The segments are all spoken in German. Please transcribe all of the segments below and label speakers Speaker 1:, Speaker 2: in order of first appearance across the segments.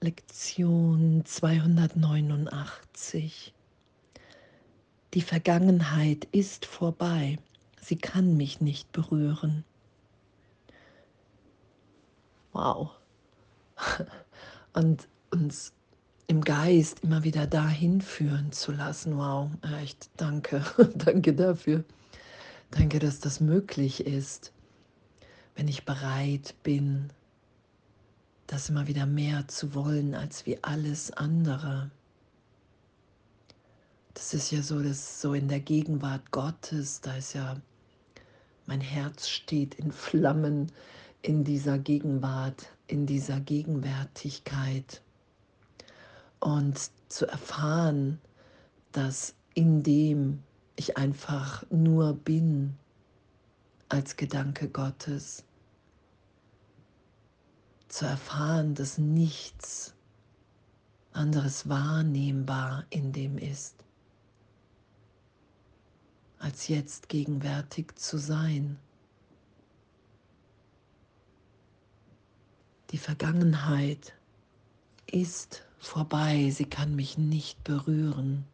Speaker 1: Lektion 289. Die Vergangenheit ist vorbei, sie kann mich nicht berühren. Wow. Und uns im Geist immer wieder dahin führen zu lassen. Wow, echt, danke, danke dafür. Danke, dass das möglich ist, wenn ich bereit bin, das immer wieder mehr zu wollen als wie alles andere. Das ist ja so, dass so in der Gegenwart Gottes, da ist ja, mein Herz steht in Flammen in dieser Gegenwart, in dieser Gegenwärtigkeit. Und zu erfahren, dass in dem ich einfach nur bin als Gedanke Gottes, zu erfahren, dass nichts anderes wahrnehmbar in dem ist, als jetzt gegenwärtig zu sein. Die Vergangenheit ist vorbei, sie kann mich nicht berühren.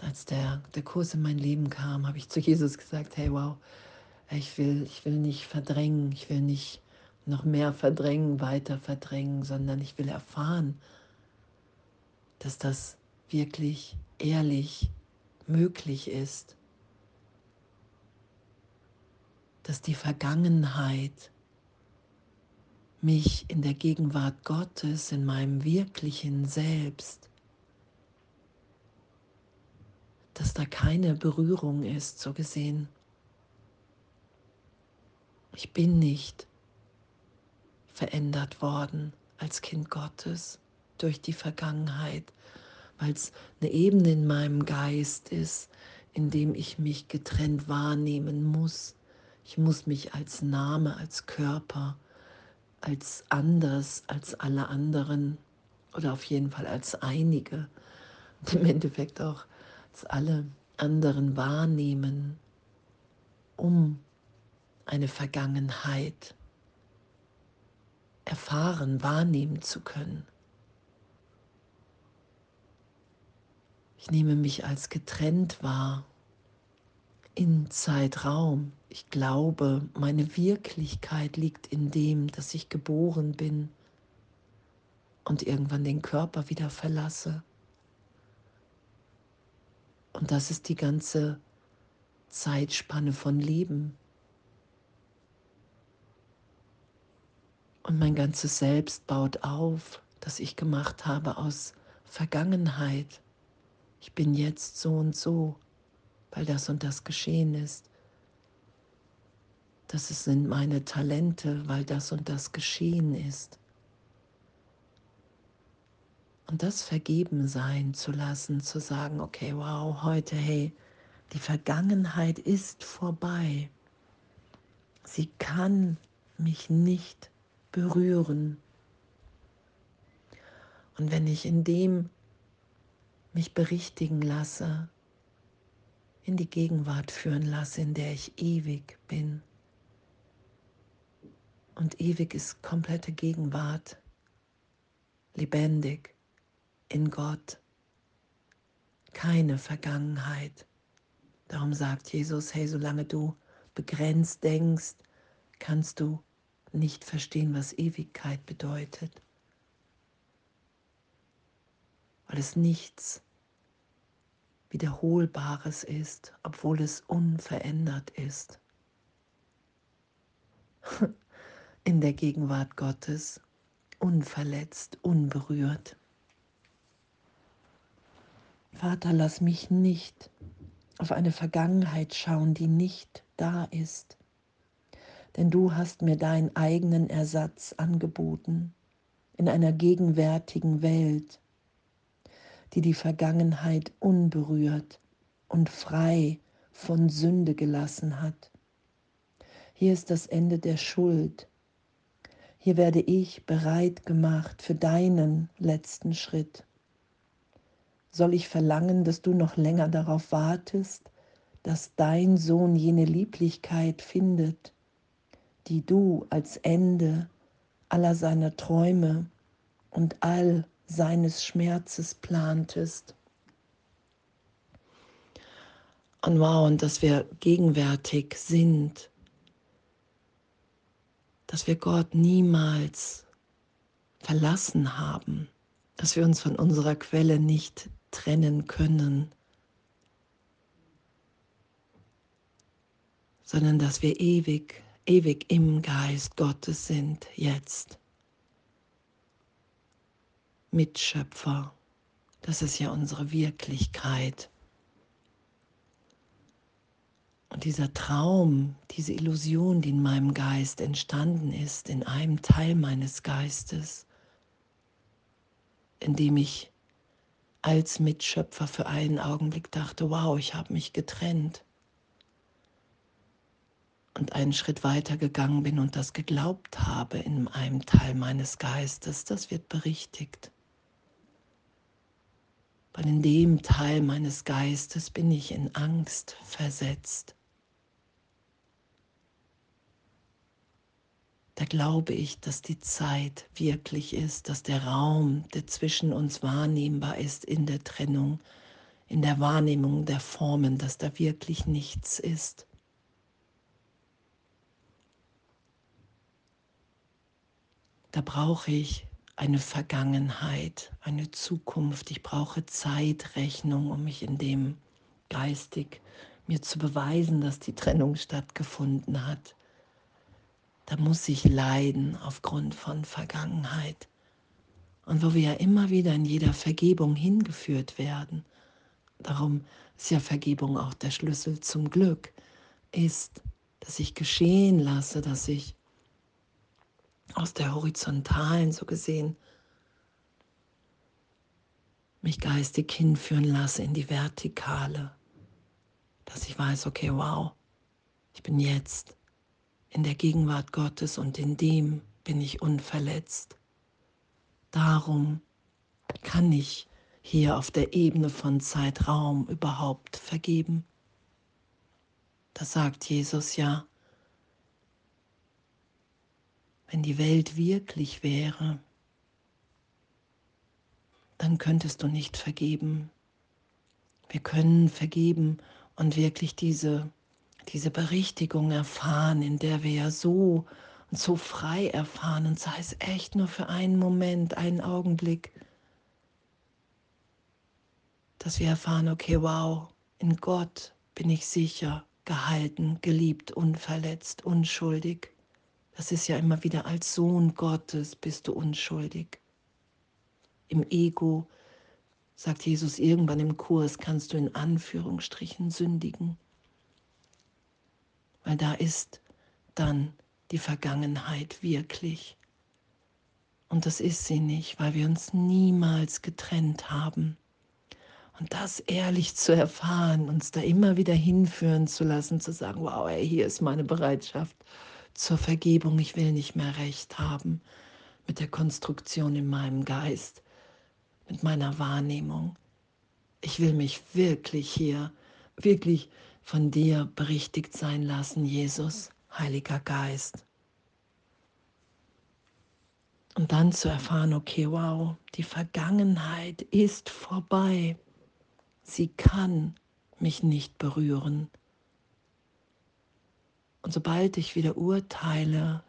Speaker 1: Als der, der Kurs in mein Leben kam, habe ich zu Jesus gesagt, hey wow, ich will, ich will nicht verdrängen, ich will nicht noch mehr verdrängen, weiter verdrängen, sondern ich will erfahren, dass das wirklich ehrlich möglich ist, dass die Vergangenheit mich in der Gegenwart Gottes, in meinem wirklichen Selbst, dass da keine Berührung ist, so gesehen. Ich bin nicht verändert worden als Kind Gottes durch die Vergangenheit, weil es eine Ebene in meinem Geist ist, in dem ich mich getrennt wahrnehmen muss. Ich muss mich als Name, als Körper, als anders als alle anderen oder auf jeden Fall als einige im Endeffekt auch als alle anderen wahrnehmen, um eine Vergangenheit erfahren, wahrnehmen zu können. Ich nehme mich als getrennt wahr in Zeitraum. Ich glaube, meine Wirklichkeit liegt in dem, dass ich geboren bin und irgendwann den Körper wieder verlasse. Und das ist die ganze Zeitspanne von Leben. Und mein ganzes Selbst baut auf, das ich gemacht habe aus Vergangenheit. Ich bin jetzt so und so, weil das und das geschehen ist. Das sind meine Talente, weil das und das geschehen ist. Und das vergeben sein zu lassen, zu sagen, okay, wow, heute, hey, die Vergangenheit ist vorbei. Sie kann mich nicht berühren. Und wenn ich in dem mich berichtigen lasse, in die Gegenwart führen lasse, in der ich ewig bin. Und ewig ist komplette Gegenwart, lebendig in Gott, keine Vergangenheit. Darum sagt Jesus, hey, solange du begrenzt denkst, kannst du nicht verstehen, was Ewigkeit bedeutet, weil es nichts Wiederholbares ist, obwohl es unverändert ist. In der Gegenwart Gottes, unverletzt, unberührt. Vater, lass mich nicht auf eine Vergangenheit schauen, die nicht da ist denn du hast mir deinen eigenen Ersatz angeboten in einer gegenwärtigen Welt, die die Vergangenheit unberührt und frei von Sünde gelassen hat. Hier ist das Ende der Schuld. Hier werde ich bereit gemacht für deinen letzten Schritt. Soll ich verlangen, dass du noch länger darauf wartest, dass dein Sohn jene Lieblichkeit findet, die du als Ende aller seiner Träume und all seines Schmerzes plantest. Und wow, und dass wir gegenwärtig sind, dass wir Gott niemals verlassen haben, dass wir uns von unserer Quelle nicht trennen können, sondern dass wir ewig, ewig im Geist Gottes sind, jetzt. Mitschöpfer, das ist ja unsere Wirklichkeit. Und dieser Traum, diese Illusion, die in meinem Geist entstanden ist, in einem Teil meines Geistes, in dem ich als Mitschöpfer für einen Augenblick dachte, wow, ich habe mich getrennt und einen Schritt weiter gegangen bin und das geglaubt habe in einem Teil meines Geistes, das wird berichtigt. Weil in dem Teil meines Geistes bin ich in Angst versetzt. Da glaube ich, dass die Zeit wirklich ist, dass der Raum, der zwischen uns wahrnehmbar ist in der Trennung, in der Wahrnehmung der Formen, dass da wirklich nichts ist. Da brauche ich eine Vergangenheit, eine Zukunft. Ich brauche Zeitrechnung, um mich in dem geistig mir zu beweisen, dass die Trennung stattgefunden hat. Da muss ich leiden aufgrund von Vergangenheit. Und wo wir ja immer wieder in jeder Vergebung hingeführt werden, darum ist ja Vergebung auch der Schlüssel zum Glück, ist, dass ich geschehen lasse, dass ich aus der horizontalen so gesehen mich geistig hinführen lasse in die vertikale, dass ich weiß, okay, wow, ich bin jetzt in der Gegenwart Gottes und in dem bin ich unverletzt. Darum kann ich hier auf der Ebene von Zeitraum überhaupt vergeben. Das sagt Jesus ja. Wenn die Welt wirklich wäre, dann könntest du nicht vergeben. Wir können vergeben und wirklich diese, diese Berichtigung erfahren, in der wir ja so und so frei erfahren, und sei es echt nur für einen Moment, einen Augenblick, dass wir erfahren, okay, wow, in Gott bin ich sicher, gehalten, geliebt, unverletzt, unschuldig. Das ist ja immer wieder als Sohn Gottes bist du unschuldig. Im Ego, sagt Jesus irgendwann im Kurs, kannst du in Anführungsstrichen sündigen. Weil da ist dann die Vergangenheit wirklich. Und das ist sie nicht, weil wir uns niemals getrennt haben. Und das ehrlich zu erfahren, uns da immer wieder hinführen zu lassen, zu sagen, wow, ey, hier ist meine Bereitschaft zur Vergebung. Ich will nicht mehr recht haben mit der Konstruktion in meinem Geist, mit meiner Wahrnehmung. Ich will mich wirklich hier, wirklich von dir berichtigt sein lassen, Jesus, Heiliger Geist. Und dann zu erfahren, okay, wow, die Vergangenheit ist vorbei. Sie kann mich nicht berühren. Und sobald ich wieder urteile,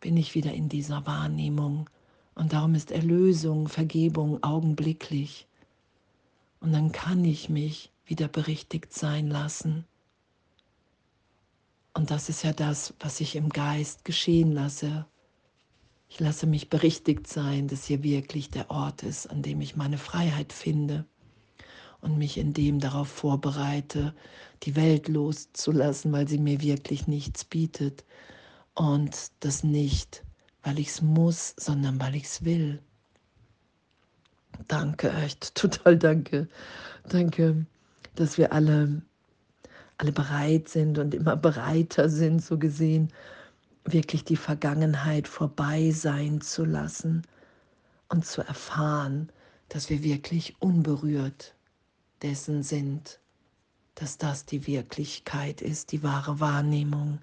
Speaker 1: bin ich wieder in dieser Wahrnehmung. Und darum ist Erlösung, Vergebung augenblicklich. Und dann kann ich mich wieder berichtigt sein lassen. Und das ist ja das, was ich im Geist geschehen lasse. Ich lasse mich berichtigt sein, dass hier wirklich der Ort ist, an dem ich meine Freiheit finde und mich in dem darauf vorbereite, die Welt loszulassen, weil sie mir wirklich nichts bietet. Und das nicht, weil ich es muss, sondern weil ich es will. Danke, echt, total danke. Danke, dass wir alle, alle bereit sind und immer bereiter sind, so gesehen, wirklich die Vergangenheit vorbei sein zu lassen und zu erfahren, dass wir wirklich unberührt dessen sind, dass das die Wirklichkeit ist, die wahre Wahrnehmung.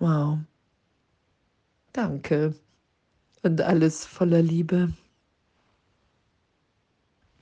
Speaker 1: Wow. Danke und alles voller Liebe.